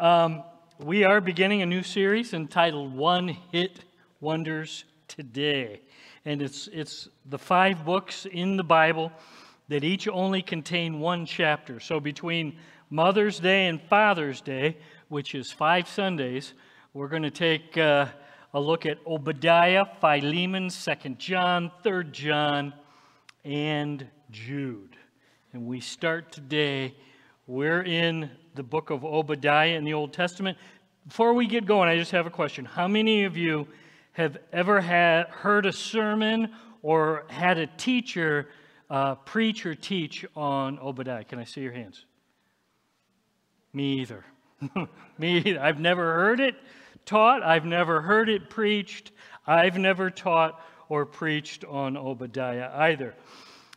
Um, we are beginning a new series entitled One Hit Wonders Today. And it's, it's the five books in the Bible that each only contain one chapter. So between Mother's Day and Father's Day, which is five Sundays, we're going to take uh, a look at Obadiah, Philemon, 2nd John, 3rd John, and Jude. And we start today. We're in the book of Obadiah in the Old Testament. Before we get going, I just have a question. How many of you have ever had, heard a sermon or had a teacher uh, preach or teach on Obadiah? Can I see your hands? Me either. Me either. I've never heard it taught, I've never heard it preached, I've never taught or preached on Obadiah either.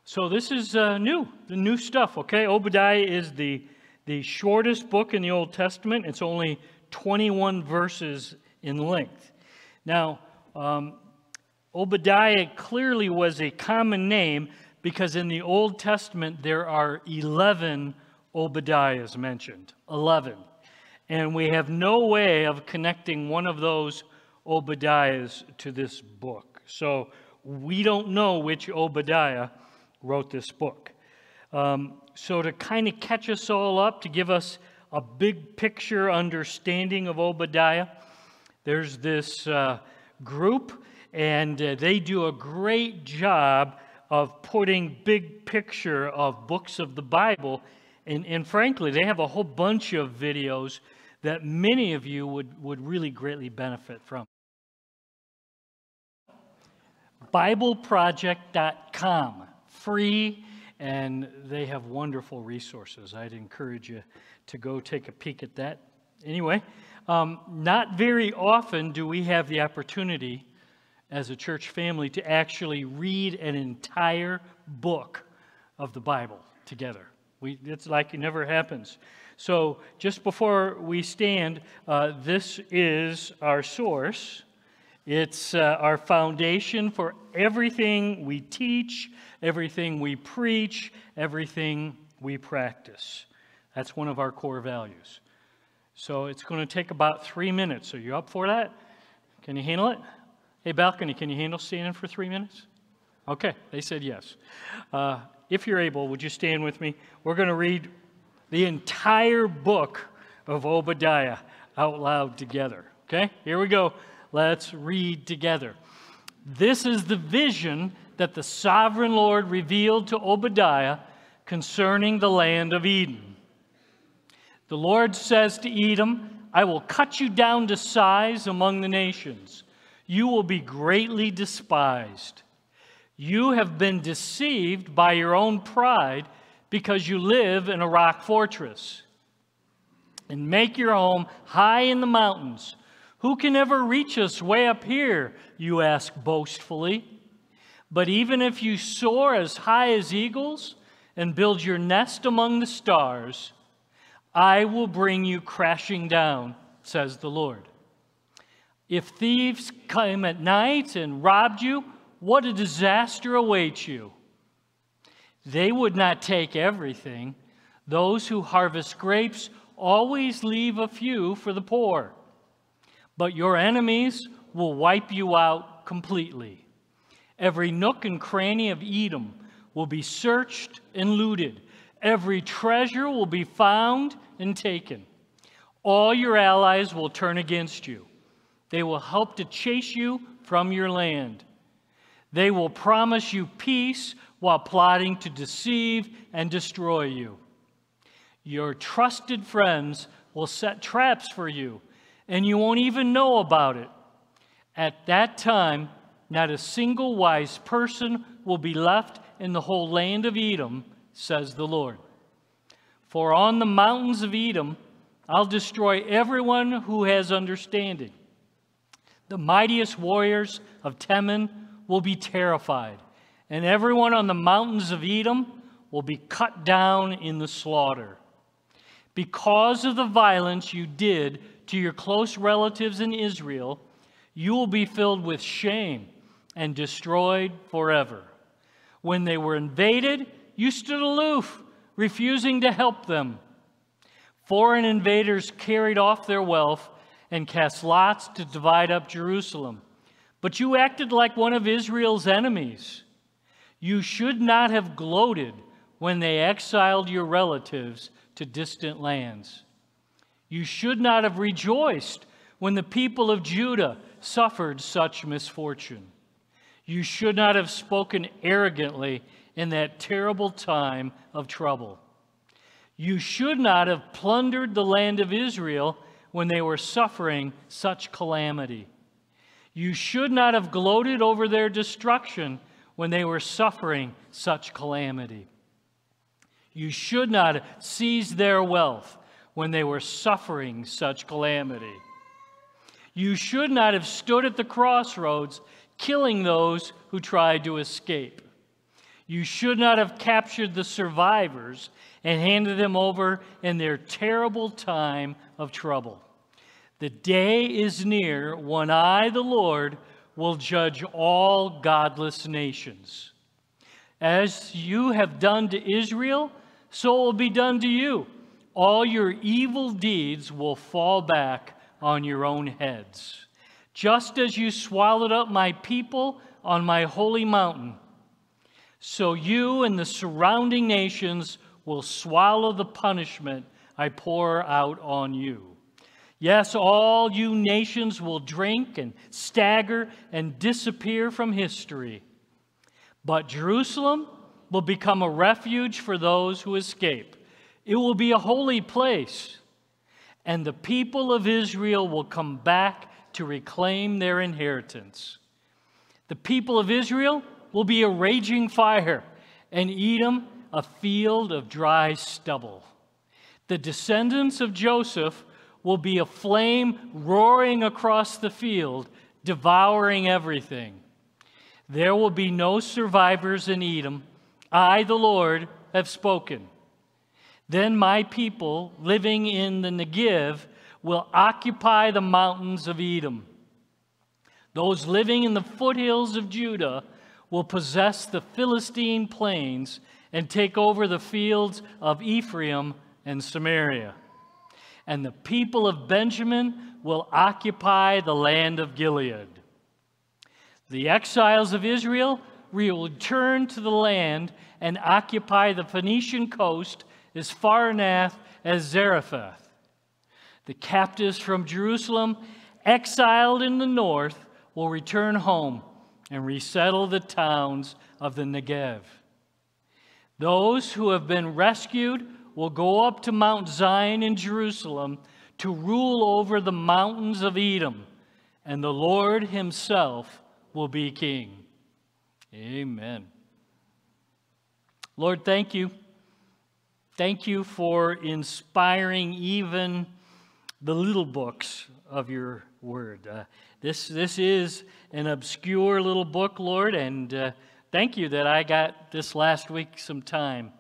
So this is uh, new, the new stuff, okay? Obadiah is the, the shortest book in the Old Testament. It's only 21 verses in length. Now, um, Obadiah clearly was a common name because in the Old Testament there are 11 Obadiahs mentioned. 11. And we have no way of connecting one of those Obadiahs to this book. So we don't know which Obadiah wrote this book. Um, so, to kind of catch us all up, to give us a big picture understanding of Obadiah, there's this uh, group, and uh, they do a great job of putting big picture of books of the Bible. And, and frankly, they have a whole bunch of videos that many of you would, would really greatly benefit from. BibleProject.com, free, and they have wonderful resources. I'd encourage you to go take a peek at that. Anyway, um, not very often do we have the opportunity as a church family to actually read an entire book of the Bible together. We, it's like it never happens. So, just before we stand, uh, this is our source. It's uh, our foundation for everything we teach, everything we preach, everything we practice. That's one of our core values. So, it's going to take about three minutes. Are you up for that? Can you handle it? Hey, balcony, can you handle standing for three minutes? Okay, they said yes. Uh, if you're able, would you stand with me? We're going to read the entire book of Obadiah out loud together. Okay, here we go. Let's read together. This is the vision that the sovereign Lord revealed to Obadiah concerning the land of Edom. The Lord says to Edom, I will cut you down to size among the nations. You will be greatly despised. You have been deceived by your own pride because you live in a rock fortress and make your home high in the mountains. Who can ever reach us way up here? You ask boastfully. But even if you soar as high as eagles and build your nest among the stars, I will bring you crashing down, says the Lord. If thieves came at night and robbed you, what a disaster awaits you. They would not take everything. Those who harvest grapes always leave a few for the poor. But your enemies will wipe you out completely. Every nook and cranny of Edom will be searched and looted. Every treasure will be found and taken. All your allies will turn against you. They will help to chase you from your land. They will promise you peace while plotting to deceive and destroy you. Your trusted friends will set traps for you, and you won't even know about it. At that time, not a single wise person will be left in the whole land of Edom, says the Lord. For on the mountains of Edom, I'll destroy everyone who has understanding. The mightiest warriors of Teman will be terrified and everyone on the mountains of Edom will be cut down in the slaughter. Because of the violence you did to your close relatives in Israel, you will be filled with shame and destroyed forever. When they were invaded, you stood aloof, refusing to help them. Foreign invaders carried off their wealth and cast lots to divide up Jerusalem. But you acted like one of Israel's enemies. You should not have gloated when they exiled your relatives to distant lands. You should not have rejoiced when the people of Judah suffered such misfortune. You should not have spoken arrogantly in that terrible time of trouble. You should not have plundered the land of Israel when they were suffering such calamity. You should not have gloated over their destruction when they were suffering such calamity. You should not seize their wealth when they were suffering such calamity. You should not have stood at the crossroads killing those who tried to escape. You should not have captured the survivors and handed them over in their terrible time of trouble. The day is near when I, the Lord, will judge all godless nations. As you have done to Israel, so will be done to you. All your evil deeds will fall back on your own heads. Just as you swallowed up my people on my holy mountain, so you and the surrounding nations will swallow the punishment I pour out on you. Yes, all you nations will drink and stagger and disappear from history. But Jerusalem will become a refuge for those who escape. It will be a holy place, and the people of Israel will come back to reclaim their inheritance. The people of Israel will be a raging fire, and Edom a field of dry stubble. The descendants of Joseph will be a flame roaring across the field, devouring everything. There will be no survivors in Edom. I, the Lord, have spoken. Then my people living in the Negev will occupy the mountains of Edom. Those living in the foothills of Judah will possess the Philistine plains and take over the fields of Ephraim and Samaria. And the people of Benjamin will occupy the land of Gilead. The exiles of Israel will return to the land and occupy the Phoenician coast as far north as Zarephath. The captives from Jerusalem, exiled in the north, will return home and resettle the towns of the Negev. Those who have been rescued will go up to Mount Zion in Jerusalem to rule over the mountains of Edom, and the Lord himself will be king. Amen. Lord, thank you. Thank you for inspiring even the little books of your word. Uh, this, this is an obscure little book, Lord, and uh, thank you that I got this last week some time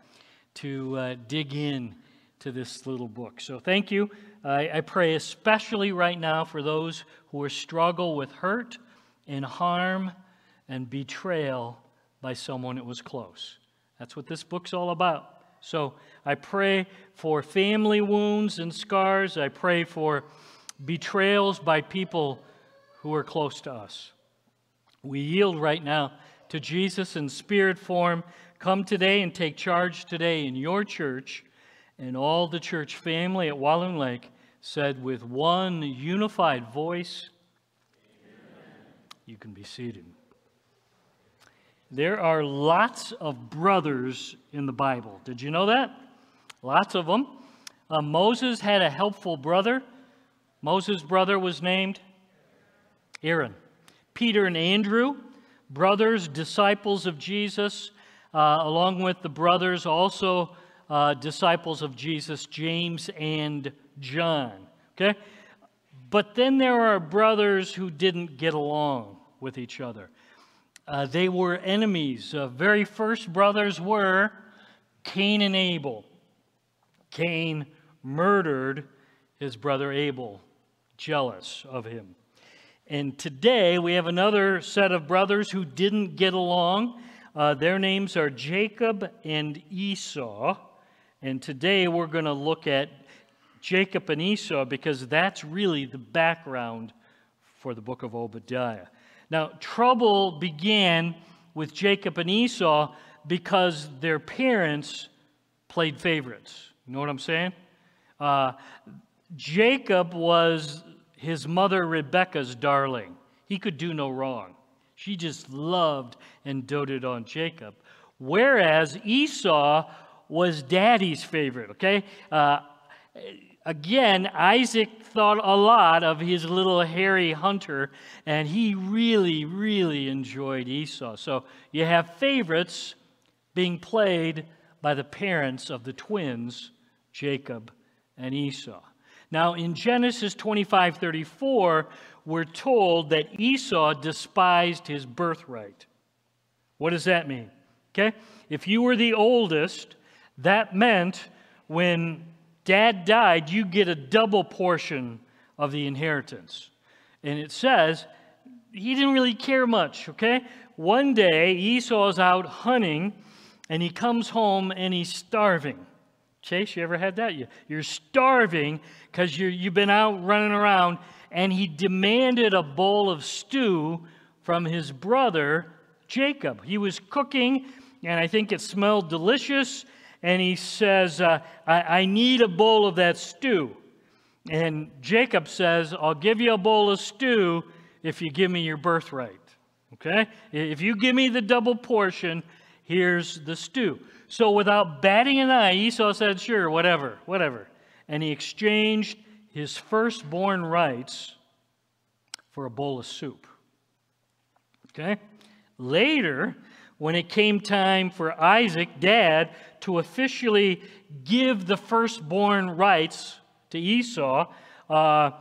to uh, dig in to this little book. So thank you. I, I pray especially right now for those who are struggle with hurt and harm and betrayal by someone that was close. That's what this book's all about. So I pray for family wounds and scars. I pray for betrayals by people who are close to us. We yield right now to Jesus in spirit form. Come today and take charge today in your church. And all the church family at Walloon Lake said with one unified voice, Amen. You can be seated. There are lots of brothers in the Bible. Did you know that? Lots of them. Uh, Moses had a helpful brother. Moses' brother was named Aaron. Peter and Andrew, brothers, disciples of Jesus, uh, along with the brothers, also uh, disciples of Jesus, James and John. Okay? But then there are brothers who didn't get along with each other. Uh, they were enemies. Uh, very first brothers were Cain and Abel. Cain murdered his brother Abel, jealous of him. And today we have another set of brothers who didn't get along. Uh, their names are Jacob and Esau. And today we're going to look at Jacob and Esau because that's really the background for the book of Obadiah. Now, trouble began with Jacob and Esau because their parents played favorites. You know what I'm saying? Uh, Jacob was his mother Rebecca's darling. He could do no wrong. She just loved and doted on Jacob. Whereas Esau was daddy's favorite, okay? Uh, again, Isaac thought a lot of his little hairy hunter, and he really, really enjoyed Esau. So you have favorites being played by the parents of the twins, Jacob and Esau. Now, in Genesis 25 34, we're told that Esau despised his birthright. What does that mean? Okay? If you were the oldest, that meant when dad died, you get a double portion of the inheritance. And it says he didn't really care much, okay? One day, Esau's out hunting and he comes home and he's starving. Chase, you ever had that? You're starving because you've been out running around, and he demanded a bowl of stew from his brother Jacob. He was cooking, and I think it smelled delicious, and he says, uh, I, I need a bowl of that stew. And Jacob says, I'll give you a bowl of stew if you give me your birthright. Okay? If you give me the double portion, here's the stew. So without batting an eye, Esau said, Sure, whatever, whatever. And he exchanged his firstborn rights for a bowl of soup. Okay? Later, when it came time for Isaac, dad, to officially give the firstborn rights to Esau, uh,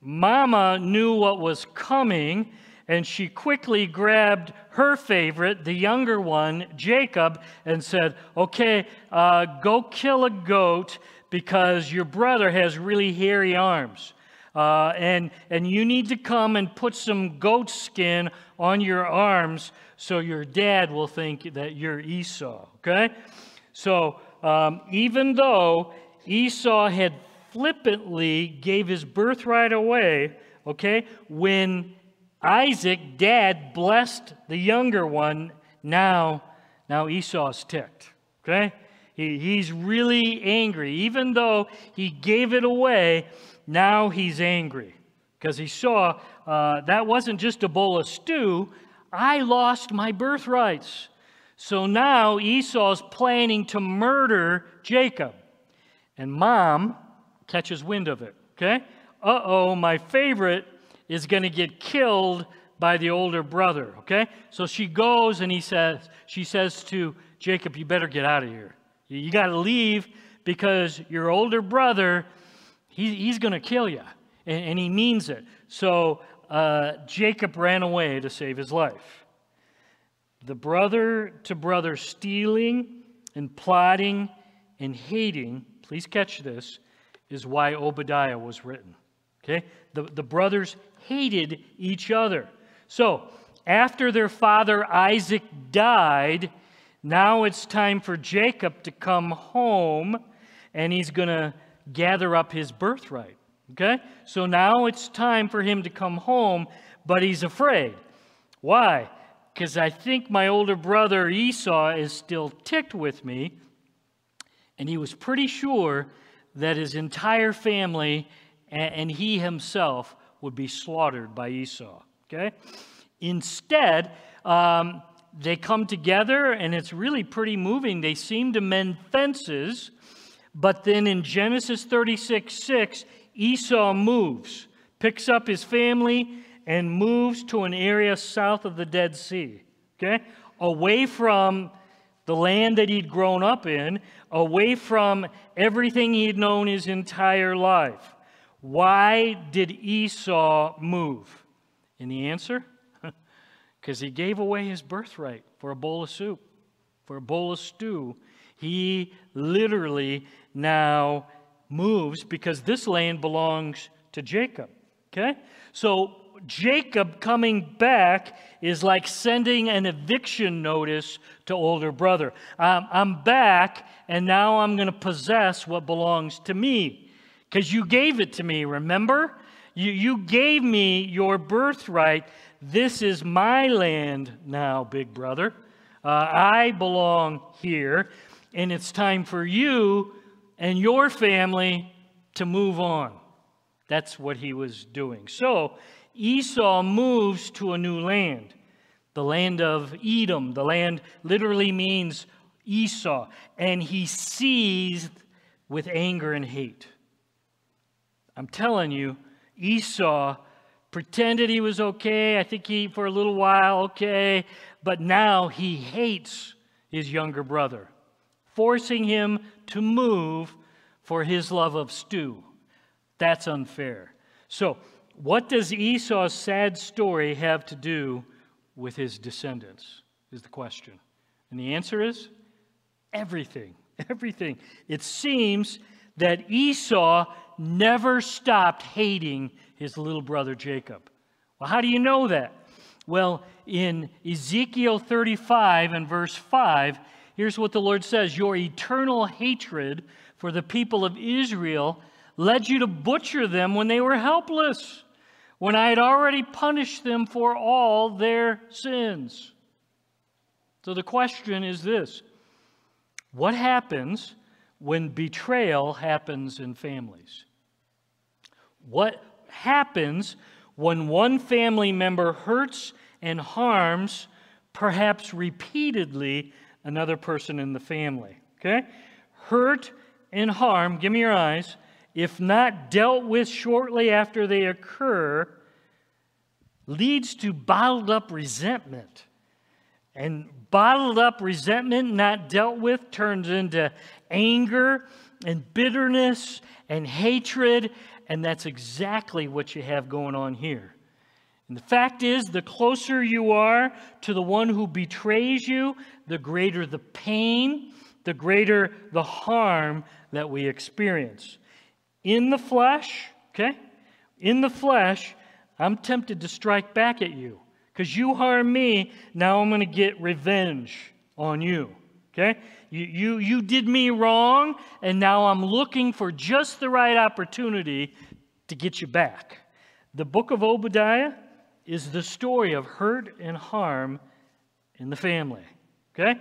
Mama knew what was coming and she quickly grabbed her favorite, the younger one, Jacob, and said, Okay, uh, go kill a goat because your brother has really hairy arms. Uh, and, and you need to come and put some goat skin on your arms so your dad will think that you're Esau. Okay? So um, even though Esau had flippantly gave his birthright away, okay, when Isaac, dad, blessed the younger one. Now, now Esau's ticked. Okay? He, he's really angry. Even though he gave it away, now he's angry because he saw uh, that wasn't just a bowl of stew. I lost my birthrights. So now Esau's planning to murder Jacob. And mom catches wind of it. Okay? Uh oh, my favorite is going to get killed by the older brother, okay? So she goes and he says, she says to Jacob, you better get out of here. You got to leave because your older brother, he, he's going to kill you. And, and, he means it. So uh, Jacob ran away to save his life. The brother to brother stealing and plotting and hating, please catch this, is why Obadiah was written. Okay? The, the brothers hated each other. So, after their father Isaac died, now it's time for Jacob to come home and he's going to gather up his birthright. Okay? So now it's time for him to come home, but he's afraid. Why? Because I think my older brother Esau is still ticked with me, and he was pretty sure that his entire family and he himself would be slaughtered by Esau. Okay? Instead, um, they come together, and it's really pretty moving. They seem to mend fences, but then in Genesis 36 6, Esau moves, picks up his family, and moves to an area south of the Dead Sea. Okay? Away from the land that he'd grown up in, away from everything he'd known his entire life. Why did Esau move? And the answer? Because he gave away his birthright for a bowl of soup, for a bowl of stew. He literally now moves because this land belongs to Jacob. Okay? So Jacob coming back is like sending an eviction notice to older brother. Um, I'm back, and now I'm going to possess what belongs to me. because you gave it to me, remember? You, you gave me your birthright. This is my land now, big brother. Uh, I belong here, and it's time for you and your family to move on. That's what he was doing. So Esau moves to a new land, the land of Edom. The land literally means Esau, and he seized with anger and hate. I'm telling you, Esau pretended he was okay. I think he, for a little while, okay. But now he hates his younger brother, forcing him to move for his love of stew. That's unfair. So, what does Esau's sad story have to do with his descendants? Is the question. And the answer is everything. Everything. It seems that Esau never stopped hating his little brother Jacob. Well, how do you know that? Well, in Ezekiel 35 and verse 5, here's what the Lord says Your eternal hatred for the people of Israel led you to butcher them when they were helpless, when I had already punished them for all their sins. So the question is this What happens when betrayal happens in families? What happens when one family member hurts and harms, perhaps repeatedly, another person in the family? Okay? Hurt and harm, give me your eyes, if not dealt with shortly after they occur, leads to bottled up resentment. And bottled up resentment, not dealt with, turns into anger and bitterness and hatred and that's exactly what you have going on here. And the fact is, the closer you are to the one who betrays you, the greater the pain, the greater the harm that we experience. In the flesh, okay? In the flesh, I'm tempted to strike back at you because you harm me. Now I'm going to get revenge on you, okay? You, you, you did me wrong, and now I'm looking for just the right opportunity to get you back. The book of Obadiah is the story of hurt and harm in the family. Okay?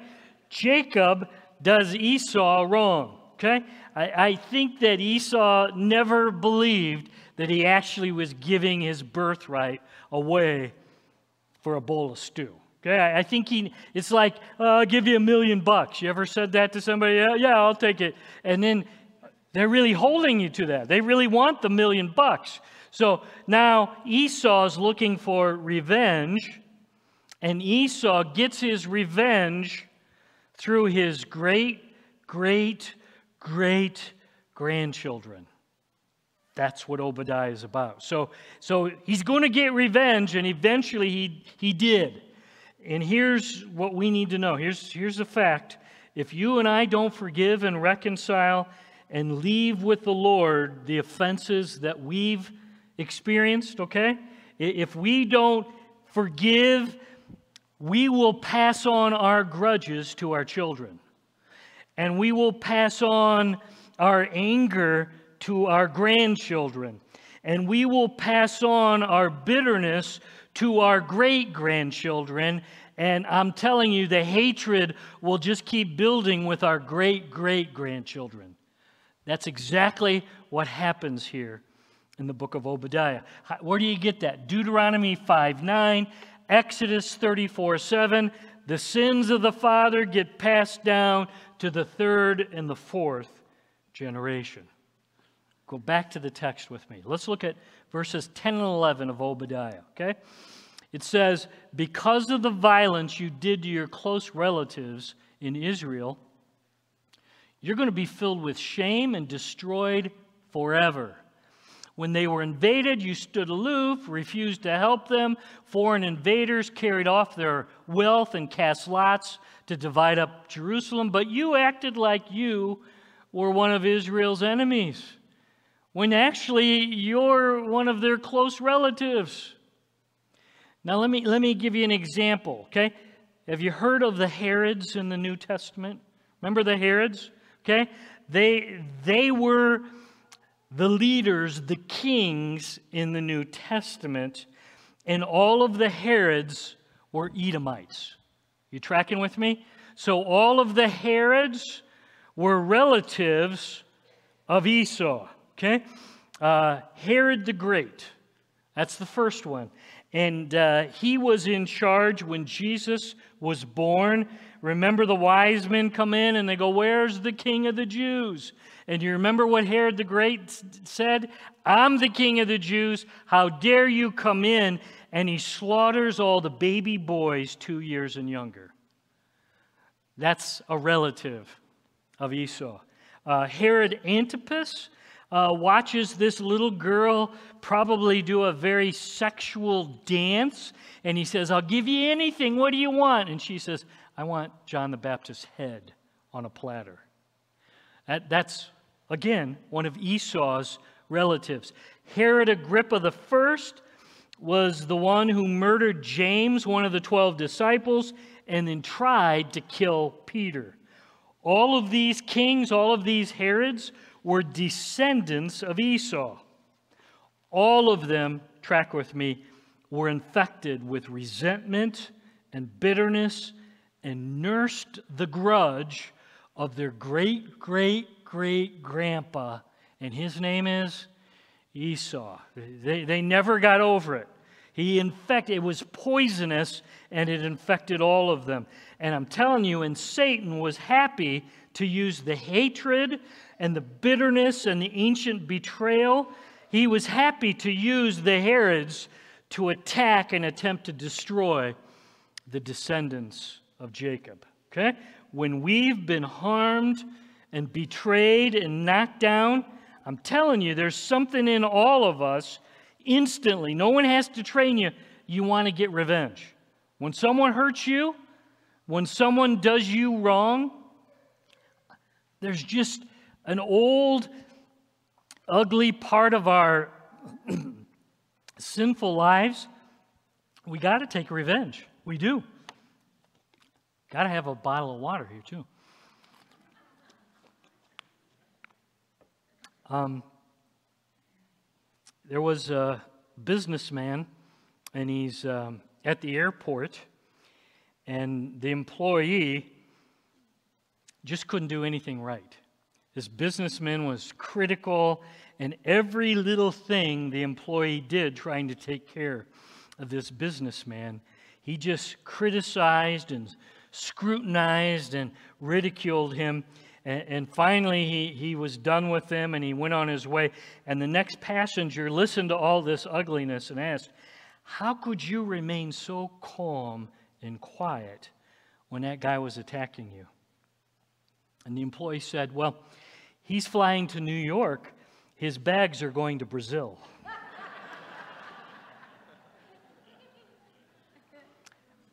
Jacob does Esau wrong. Okay? I, I think that Esau never believed that he actually was giving his birthright away for a bowl of stew. Okay, I think he, it's like, uh, I'll give you a million bucks. You ever said that to somebody? Yeah, yeah, I'll take it. And then they're really holding you to that. They really want the million bucks. So now Esau's looking for revenge, and Esau gets his revenge through his great, great, great grandchildren. That's what Obadiah is about. So, so he's going to get revenge, and eventually he, he did. And here's what we need to know. Here's, here's the fact. If you and I don't forgive and reconcile and leave with the Lord the offenses that we've experienced, okay? If we don't forgive, we will pass on our grudges to our children. And we will pass on our anger to our grandchildren. And we will pass on our bitterness to our great grandchildren. And I'm telling you, the hatred will just keep building with our great great grandchildren. That's exactly what happens here in the book of Obadiah. Where do you get that? Deuteronomy 5 9, Exodus 34 7. The sins of the father get passed down to the third and the fourth generation. Go back to the text with me. Let's look at verses 10 and 11 of Obadiah, okay? It says, Because of the violence you did to your close relatives in Israel, you're going to be filled with shame and destroyed forever. When they were invaded, you stood aloof, refused to help them. Foreign invaders carried off their wealth and cast lots to divide up Jerusalem, but you acted like you were one of Israel's enemies, when actually you're one of their close relatives. Now, let me, let me give you an example, okay? Have you heard of the Herods in the New Testament? Remember the Herods? Okay? They, they were the leaders, the kings in the New Testament, and all of the Herods were Edomites. You tracking with me? So all of the Herods were relatives of Esau. Okay? Uh, Herod the Great. That's the first one. And uh, he was in charge when Jesus was born. Remember, the wise men come in and they go, Where's the king of the Jews? And you remember what Herod the Great said? I'm the king of the Jews. How dare you come in? And he slaughters all the baby boys two years and younger. That's a relative of Esau. Uh, Herod Antipas uh, watches this little girl probably do a very sexual dance, and he says, I'll give you anything. What do you want? And she says, I want John the Baptist's head on a platter. That, that's, again, one of Esau's relatives. Herod Agrippa the first was the one who murdered James, one of the 12 disciples, and then tried to kill Peter. All of these kings, all of these Herods, were descendants of Esau. All of them, track with me, were infected with resentment and bitterness and nursed the grudge of their great, great, great grandpa, and his name is Esau. They, they never got over it. He infected, it was poisonous and it infected all of them. And I'm telling you, and Satan was happy to use the hatred and the bitterness and the ancient betrayal. He was happy to use the Herods to attack and attempt to destroy the descendants of Jacob. Okay? When we've been harmed and betrayed and knocked down, I'm telling you, there's something in all of us instantly. No one has to train you. You want to get revenge. When someone hurts you, when someone does you wrong, there's just an old, ugly part of our sinful lives. We got to take revenge. We do. Got to have a bottle of water here, too. Um, there was a businessman, and he's um, at the airport, and the employee just couldn't do anything right. This businessman was critical, and every little thing the employee did trying to take care of this businessman, he just criticized and scrutinized and ridiculed him. And, and, finally, he, he was done with them and he went on his way. And the next passenger listened to all this ugliness and asked, How could you remain so calm and quiet when that guy was attacking you? And the employee said, Well, he's flying to New York, his bags are going to Brazil.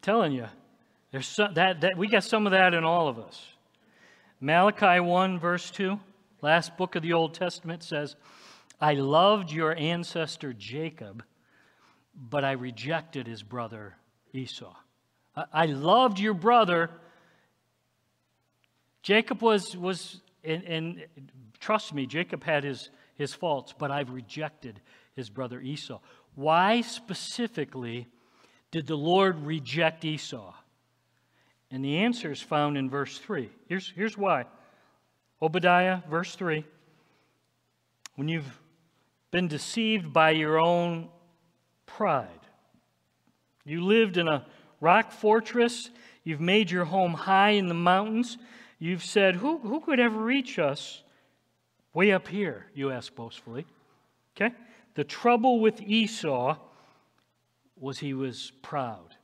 telling you, there's some, that, that, we got some of that in all of us. Malachi 1, verse 2, last book of the Old Testament says, I loved your ancestor Jacob, but I rejected his brother Esau. I, I loved your brother. Jacob was, was and, and trust me, Jacob had his, his faults, but I've rejected his brother Esau. Why specifically did the Lord reject Esau? And the answer is found in verse 3. Here's, here's why Obadiah, verse 3. When you've been deceived by your own pride, you lived in a rock fortress, you've made your home high in the mountains, you've said, Who, who could ever reach us way up here? You ask boastfully. Okay? The trouble with Esau was he was proud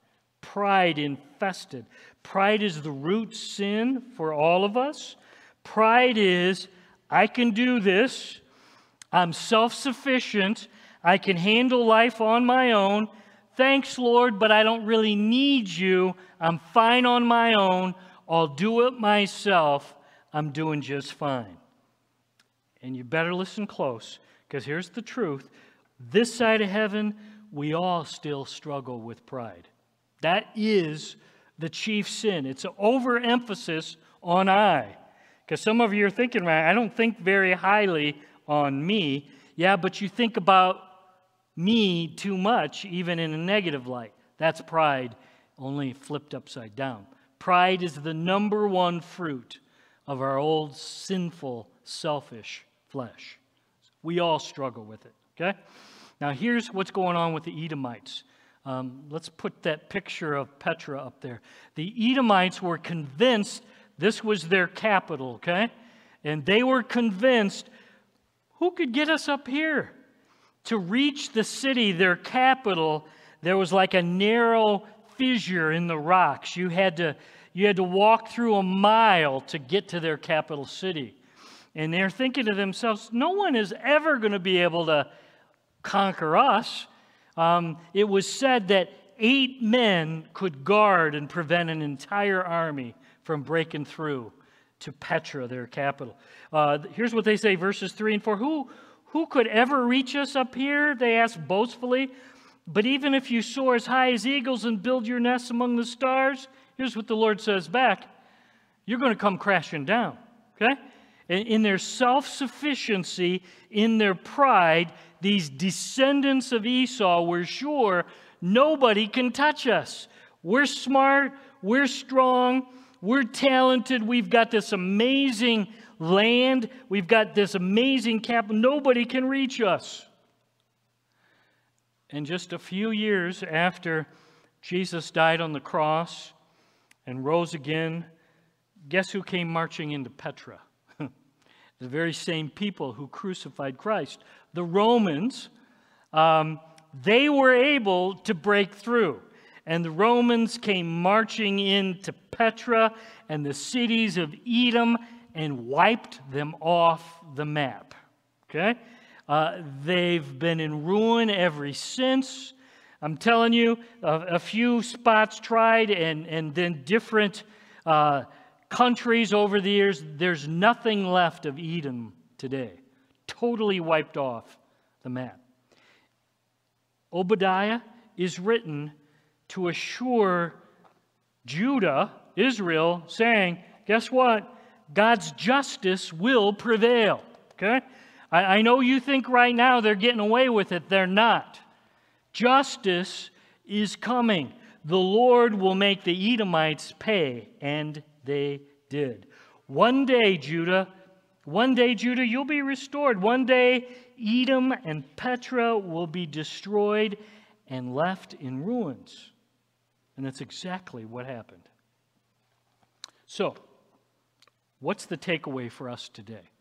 pride infested. Pride is the root sin for all of us. Pride is, I can do this, I'm self sufficient, I can handle life on my own. Thanks, Lord, but I don't really need you. I'm fine on my own. I'll do it myself. I'm doing just fine. And you better listen close, because here's the truth. This side of heaven, we all still struggle with pride. That is the chief sin. It's an overemphasis on I. Because some of you are thinking, right, I don't think very highly on me. Yeah, but you think about me too much, even in a negative light. That's pride, only flipped upside down. Pride is the number one fruit of our old sinful, selfish flesh. We all struggle with it, okay? Now, here's what's going on with the Edomites. Um, let's put that picture of Petra up there. The Edomites were convinced this was their capital, okay? And they were convinced who could get us up here? To reach the city, their capital, there was like a narrow fissure in the rocks. You had to, you had to walk through a mile to get to their capital city. And they're thinking to themselves, no one is ever going to be able to conquer us. Um, it was said that eight men could guard and prevent an entire army from breaking through to Petra, their capital. Uh, here's what they say, verses 3 and 4. Who, who could ever reach us up here? They ask boastfully. But even if you soar as high as eagles and build your nests among the stars, here's what the Lord says back you're going to come crashing down. Okay? In their self sufficiency, in their pride, these descendants of Esau were sure nobody can touch us. We're smart, we're strong, we're talented, we've got this amazing land, we've got this amazing capital. Nobody can reach us. And just a few years after Jesus died on the cross and rose again, guess who came marching into Petra? the very same people who crucified Christ. The Romans, um, they were able to break through. And the Romans came marching into Petra and the cities of Edom and wiped them off the map. Okay? Uh, they've been in ruin ever since. I'm telling you, a, a few spots tried and, and then different uh, countries over the years, there's nothing left of Edom today. Totally wiped off the map. Obadiah is written to assure Judah, Israel, saying, guess what? God's justice will prevail. Okay? I, I know you think right now they're getting away with it. They're not. Justice is coming. The Lord will make the Edomites pay, and they did. One day, Judah, one day, Judah, you'll be restored. One day, Edom and Petra will be destroyed and left in ruins. And that's exactly what happened. So, what's the takeaway for us today?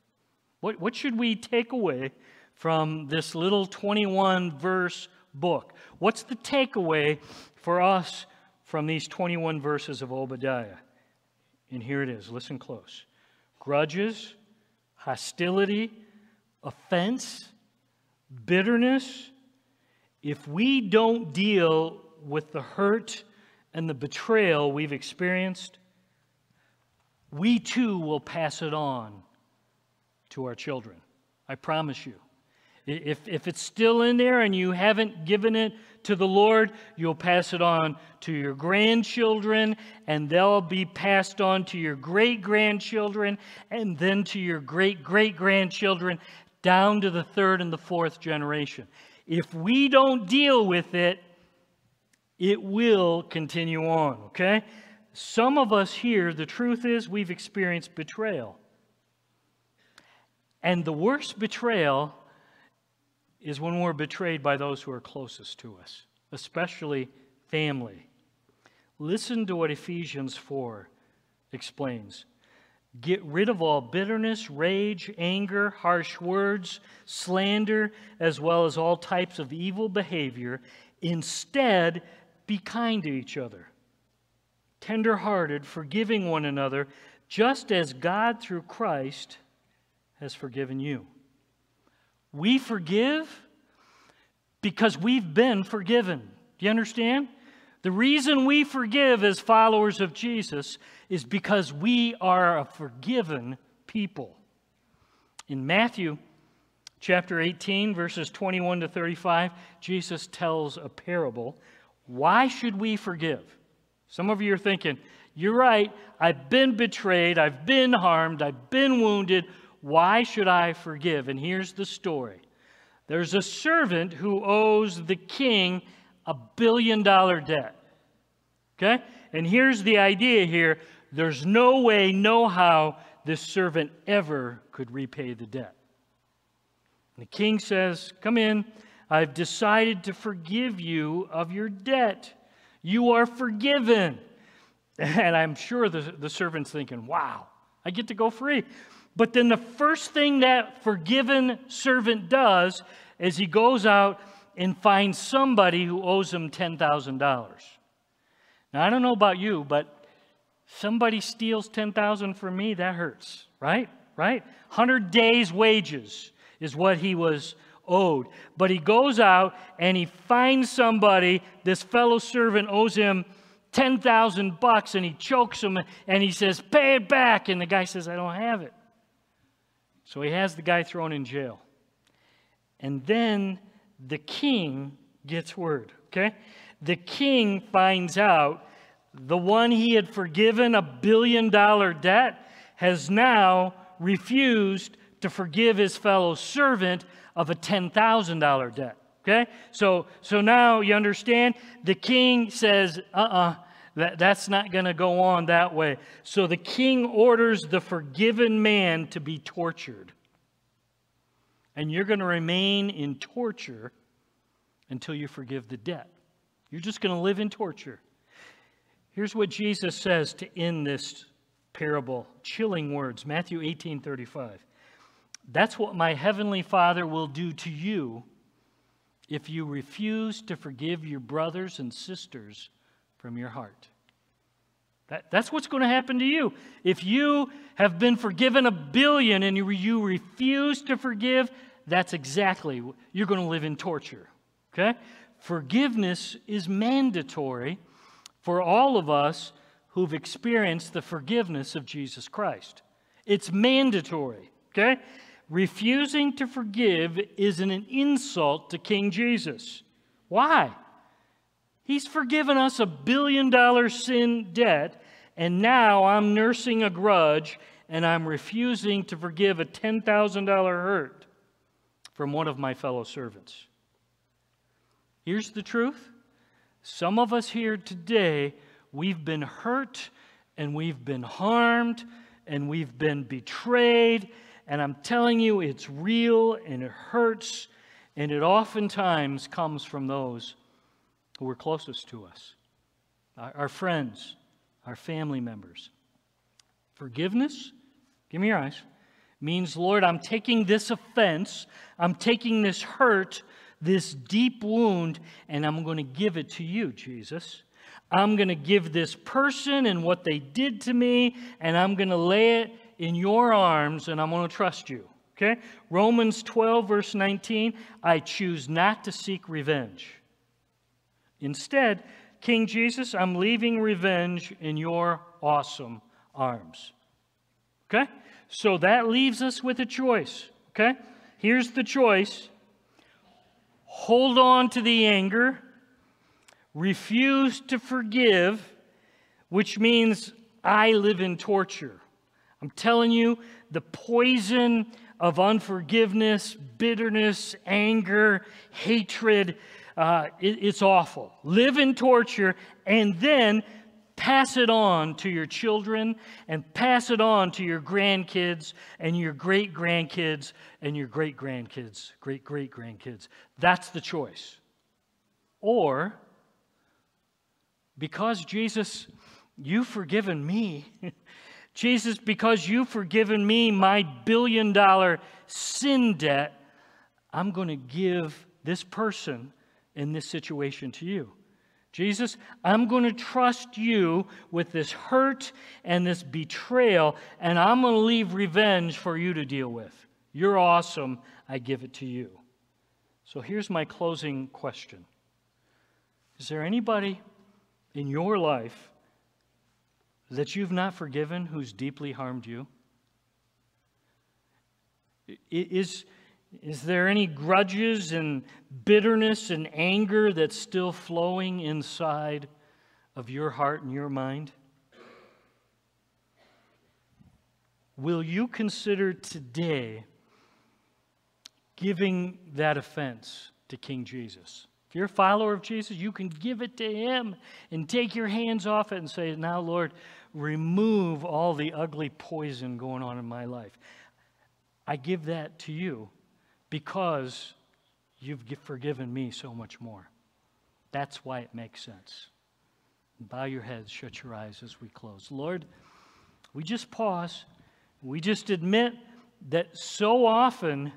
What, what should we take away from this little 21 verse book? What's the takeaway for us from these 21 verses of Obadiah? And here it is. Listen close grudges, hostility, offense, bitterness. If we don't deal with the hurt and the betrayal we've experienced, we too will pass it on to our children. I promise you. If, if it's still in there and you haven't given it to the Lord, you'll pass it on to your grandchildren, and they'll be passed on to your great grandchildren, and then to your great great grandchildren, down to the third and the fourth generation. If we don't deal with it, it will continue on, okay? Some of us here, the truth is, we've experienced betrayal. And the worst betrayal is when we're betrayed by those who are closest to us, especially family. Listen to what Ephesians 4 explains. Get rid of all bitterness, rage, anger, harsh words, slander, as well as all types of evil behavior. Instead, be kind to each other, tenderhearted, forgiving one another, just as God through Christ has forgiven you. We forgive because we've been forgiven. Do you understand? The reason we forgive as followers of Jesus is because we are a forgiven people. In Matthew chapter 18, verses 21 to 35, Jesus tells a parable why should we forgive? Some of you are thinking, you're right, I've been betrayed, I've been harmed, I've been wounded. Why should I forgive? And here's the story there's a servant who owes the king a billion dollar debt. Okay? And here's the idea here there's no way, no how this servant ever could repay the debt. And the king says, Come in. I've decided to forgive you of your debt. You are forgiven. And I'm sure the, the servant's thinking, Wow, I get to go free. But then the first thing that forgiven servant does is he goes out and finds somebody who owes him $10,000. Now, I don't know about you, but somebody steals 10,000 from me, that hurts, right? Right? 100 days wages is what he was owed. But he goes out and he finds somebody, this fellow servant owes him 10,000 bucks and he chokes him and he says, "Pay it back." And the guy says, "I don't have it." So he has the guy thrown in jail. And then the king gets word, okay? The king finds out the one he had forgiven a billion dollar debt has now refused to forgive his fellow servant of a $10,000 debt. Okay? So, so now you understand? The king says, uh uh-uh, uh that, that's not going to go on that way. So the king orders the forgiven man to be tortured. And you're going to remain in torture until you forgive the debt. You're just going to live in torture. Here's what Jesus says to end this parable chilling words Matthew 18 35. That's what my heavenly Father will do to you if you refuse to forgive your brothers and sisters from your heart. That, that's what's going to happen to you. If you have been forgiven a billion and you, you refuse to forgive, that's exactly, you're going to live in torture. Okay? Forgiveness is mandatory for all of us who've experienced the forgiveness of Jesus Christ. It's mandatory. Okay? Refusing to forgive is an insult to King Jesus. Why? He's forgiven us a billion dollar sin debt, and now I'm nursing a grudge and I'm refusing to forgive a $10,000 hurt from one of my fellow servants. Here's the truth some of us here today, we've been hurt and we've been harmed and we've been betrayed. And I'm telling you, it's real and it hurts. And it oftentimes comes from those who are closest to us our, our friends, our family members. Forgiveness, give me your eyes, means, Lord, I'm taking this offense, I'm taking this hurt, this deep wound, and I'm going to give it to you, Jesus. I'm going to give this person and what they did to me, and I'm going to lay it in your arms, and I'm going to trust you. Okay? Romans 12, verse 19 I choose not to seek revenge. Instead, King Jesus, I'm leaving revenge in your awesome arms. Okay? So that leaves us with a choice. Okay? Here's the choice hold on to the anger, refuse to forgive, which means I live in torture. I'm telling you, the poison of unforgiveness, bitterness, anger, hatred, uh, it, it's awful. Live in torture and then pass it on to your children and pass it on to your grandkids and your great grandkids and your great grandkids, great great grandkids. That's the choice. Or, because Jesus, you've forgiven me, Jesus, because you've forgiven me my billion dollar sin debt, I'm going to give this person in this situation to you. Jesus, I'm going to trust you with this hurt and this betrayal, and I'm going to leave revenge for you to deal with. You're awesome. I give it to you. So here's my closing question Is there anybody in your life that you've not forgiven who's deeply harmed you? Is, is there any grudges and bitterness and anger that's still flowing inside of your heart and your mind? will you consider today giving that offense to King Jesus? If you're a follower of Jesus, you can give it to him and take your hands off it and say, Now, Lord, remove all the ugly poison going on in my life. I give that to you because you've forgiven me so much more. That's why it makes sense. Bow your heads, shut your eyes as we close. Lord, we just pause. We just admit that so often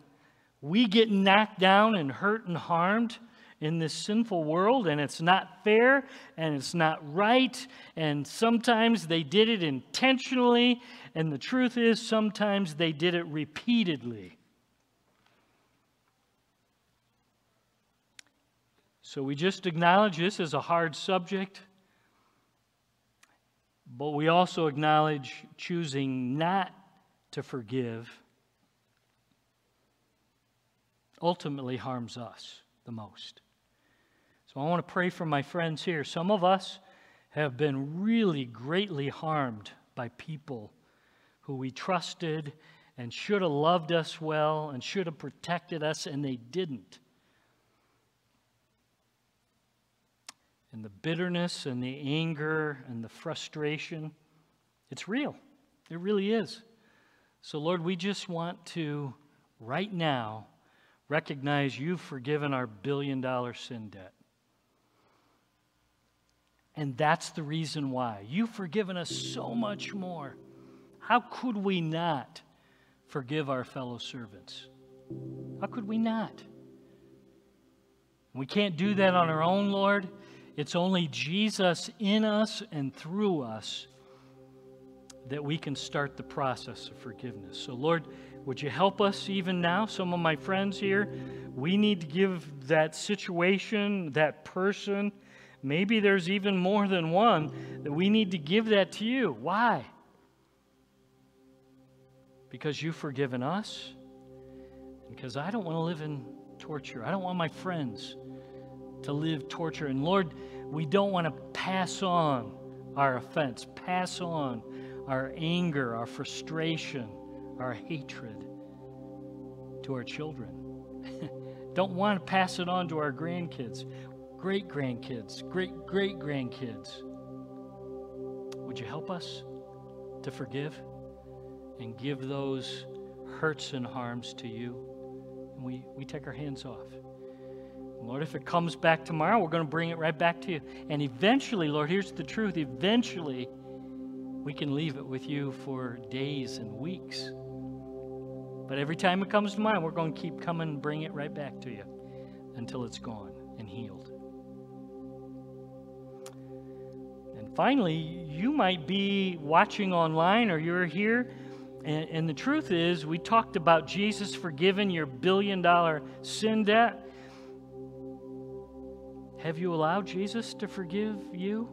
we get knocked down and hurt and harmed in this sinful world, and it's not fair and it's not right. And sometimes they did it intentionally, and the truth is, sometimes they did it repeatedly. So we just acknowledge this as a hard subject, but we also acknowledge choosing not to forgive ultimately harms us the most. So I want to pray for my friends here. Some of us have been really greatly harmed by people who we trusted and should have loved us well and should have protected us, and they didn't. And the bitterness and the anger and the frustration, it's real. It really is. So, Lord, we just want to, right now, recognize you've forgiven our billion dollar sin debt. And that's the reason why. You've forgiven us so much more. How could we not forgive our fellow servants? How could we not? We can't do that on our own, Lord. It's only Jesus in us and through us that we can start the process of forgiveness. So, Lord, would you help us even now? Some of my friends here, we need to give that situation, that person, Maybe there's even more than one that we need to give that to you. Why? Because you've forgiven us. Because I don't want to live in torture. I don't want my friends to live torture. And Lord, we don't want to pass on our offense, pass on our anger, our frustration, our hatred to our children. don't want to pass it on to our grandkids great grandkids, great great grandkids. Would you help us to forgive and give those hurts and harms to you? And we, we take our hands off. Lord, if it comes back tomorrow, we're going to bring it right back to you. And eventually, Lord, here's the truth eventually, we can leave it with you for days and weeks. But every time it comes to mind, we're going to keep coming and bring it right back to you until it's gone and healed. And finally, you might be watching online or you're here, and, and, the truth is, we talked about Jesus forgiving your billion dollar sin debt. Have you allowed Jesus to forgive you?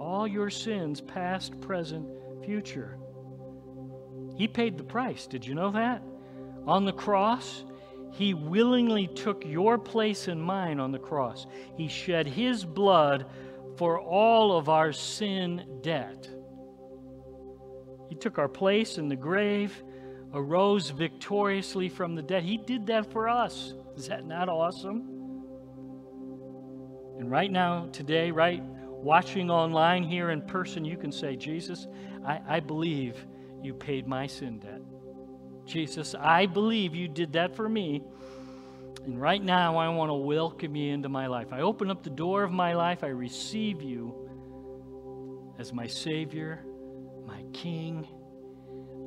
All your sins, past, present, future. He paid the price. Did you know that? On the cross, He willingly took your place and mine on the cross. He shed His blood for all of our sin debt. He took our place in the grave, arose victoriously from the dead. He did that for us. Is that not awesome? And right now, today, right, watching online here in person, you can say, Jesus, I, I believe you paid my sin debt. Jesus, I believe you did that for me. And right now, I want to welcome you into my life. I open up the door of my life. I receive you as my Savior, my King,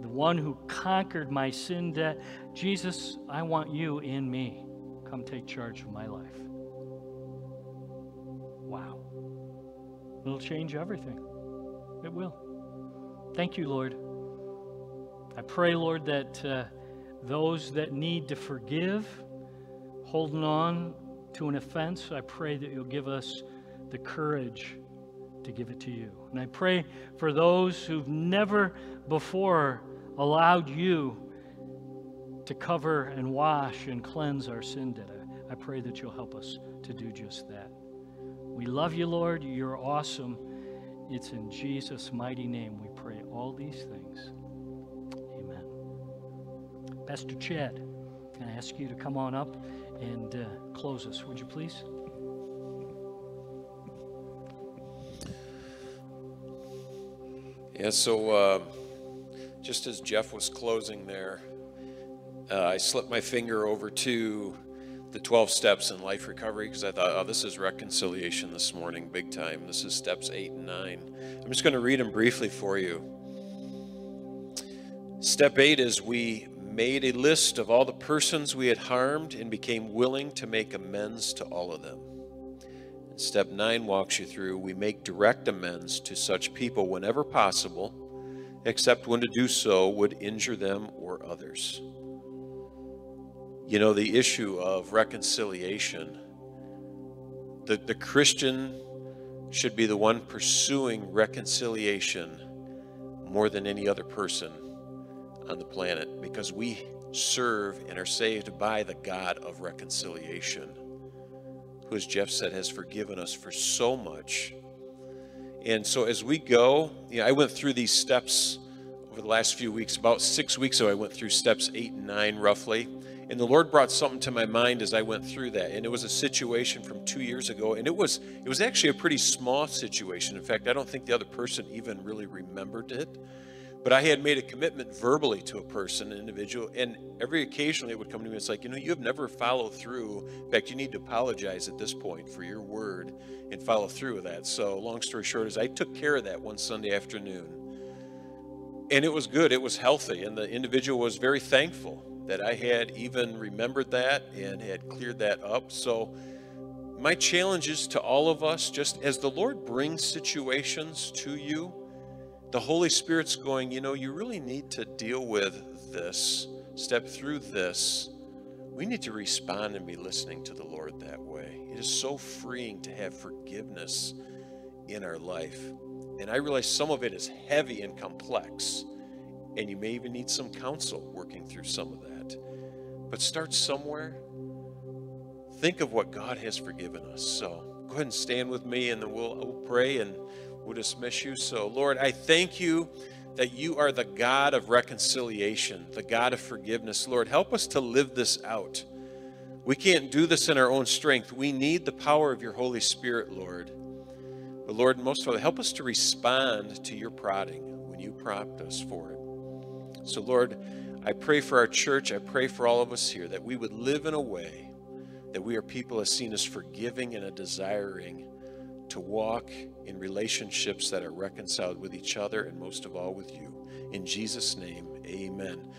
the one who conquered my sin debt. Jesus, I want you in me. Come take charge of my life. It'll change everything. It will. Thank you, Lord. I pray, Lord, that uh, those that need to forgive, holding on to an offense, I pray that you'll give us the courage to give it to you. And I pray for those who've never before allowed you to cover and wash and cleanse our sin debt. I pray that you'll help us to do just that. We love you, Lord. You're awesome. It's in Jesus' mighty name we pray all these things. Amen. Pastor Chad, can I ask you to come on up and uh, close us, would you please? Yeah, so uh, just as Jeff was closing there, uh, I slipped my finger over to the 12 steps in life recovery because I thought, oh, this is reconciliation this morning, big time. This is steps eight and nine. I'm just going to read them briefly for you. Step eight is we made a list of all the persons we had harmed and became willing to make amends to all of them. Step 9 walks you through we make direct amends to such people whenever possible, except when to do so would injure them or others. You know, the issue of reconciliation, the, the Christian should be the one pursuing reconciliation more than any other person on the planet because we serve and are saved by the God of reconciliation who, as Jeff said, has forgiven us for so much. And so as we go, you know, I went through these steps over the last few weeks. About six weeks ago, I went through steps eight and nine roughly. And the Lord brought something to my mind as I went through that. And it was a situation from two years ago. And it was it was actually a pretty small situation. In fact, I don't think the other person even really remembered it. But I had made a commitment verbally to a person, an individual, and every occasionally it would come to me. It's like, you know, you have never followed through. In fact, you need to apologize at this point for your word and follow through with that. So, long story short, is I took care of that one Sunday afternoon, and it was good. It was healthy, and the individual was very thankful that I had even remembered that and had cleared that up. So, my challenge is to all of us, just as the Lord brings situations to you the Holy Spirit's going, you know, you really need to deal with this, step through this. We need to respond and be listening to the Lord that way. It is so freeing to have forgiveness in our life. And I realize some of it is heavy and complex, and you may even need some counsel working through some of that. But start somewhere. Think of what God has forgiven us. So go ahead and stand with me, and then we'll, we'll pray and we'll dismiss you. So, Lord, I thank you that you are the God of reconciliation, the God of forgiveness. Lord, help us to live this out. We can't do this in our own strength. We need the power of your Holy Spirit, Lord. But Lord, most of all, help us to respond to your prodding when you prompt us for it. So, Lord, I pray for our church. I pray for all of us here that we would live in a way that we are people as seen as forgiving and a desiring to walk in relationships that are reconciled with each other and most of all with you. In Jesus' name, amen.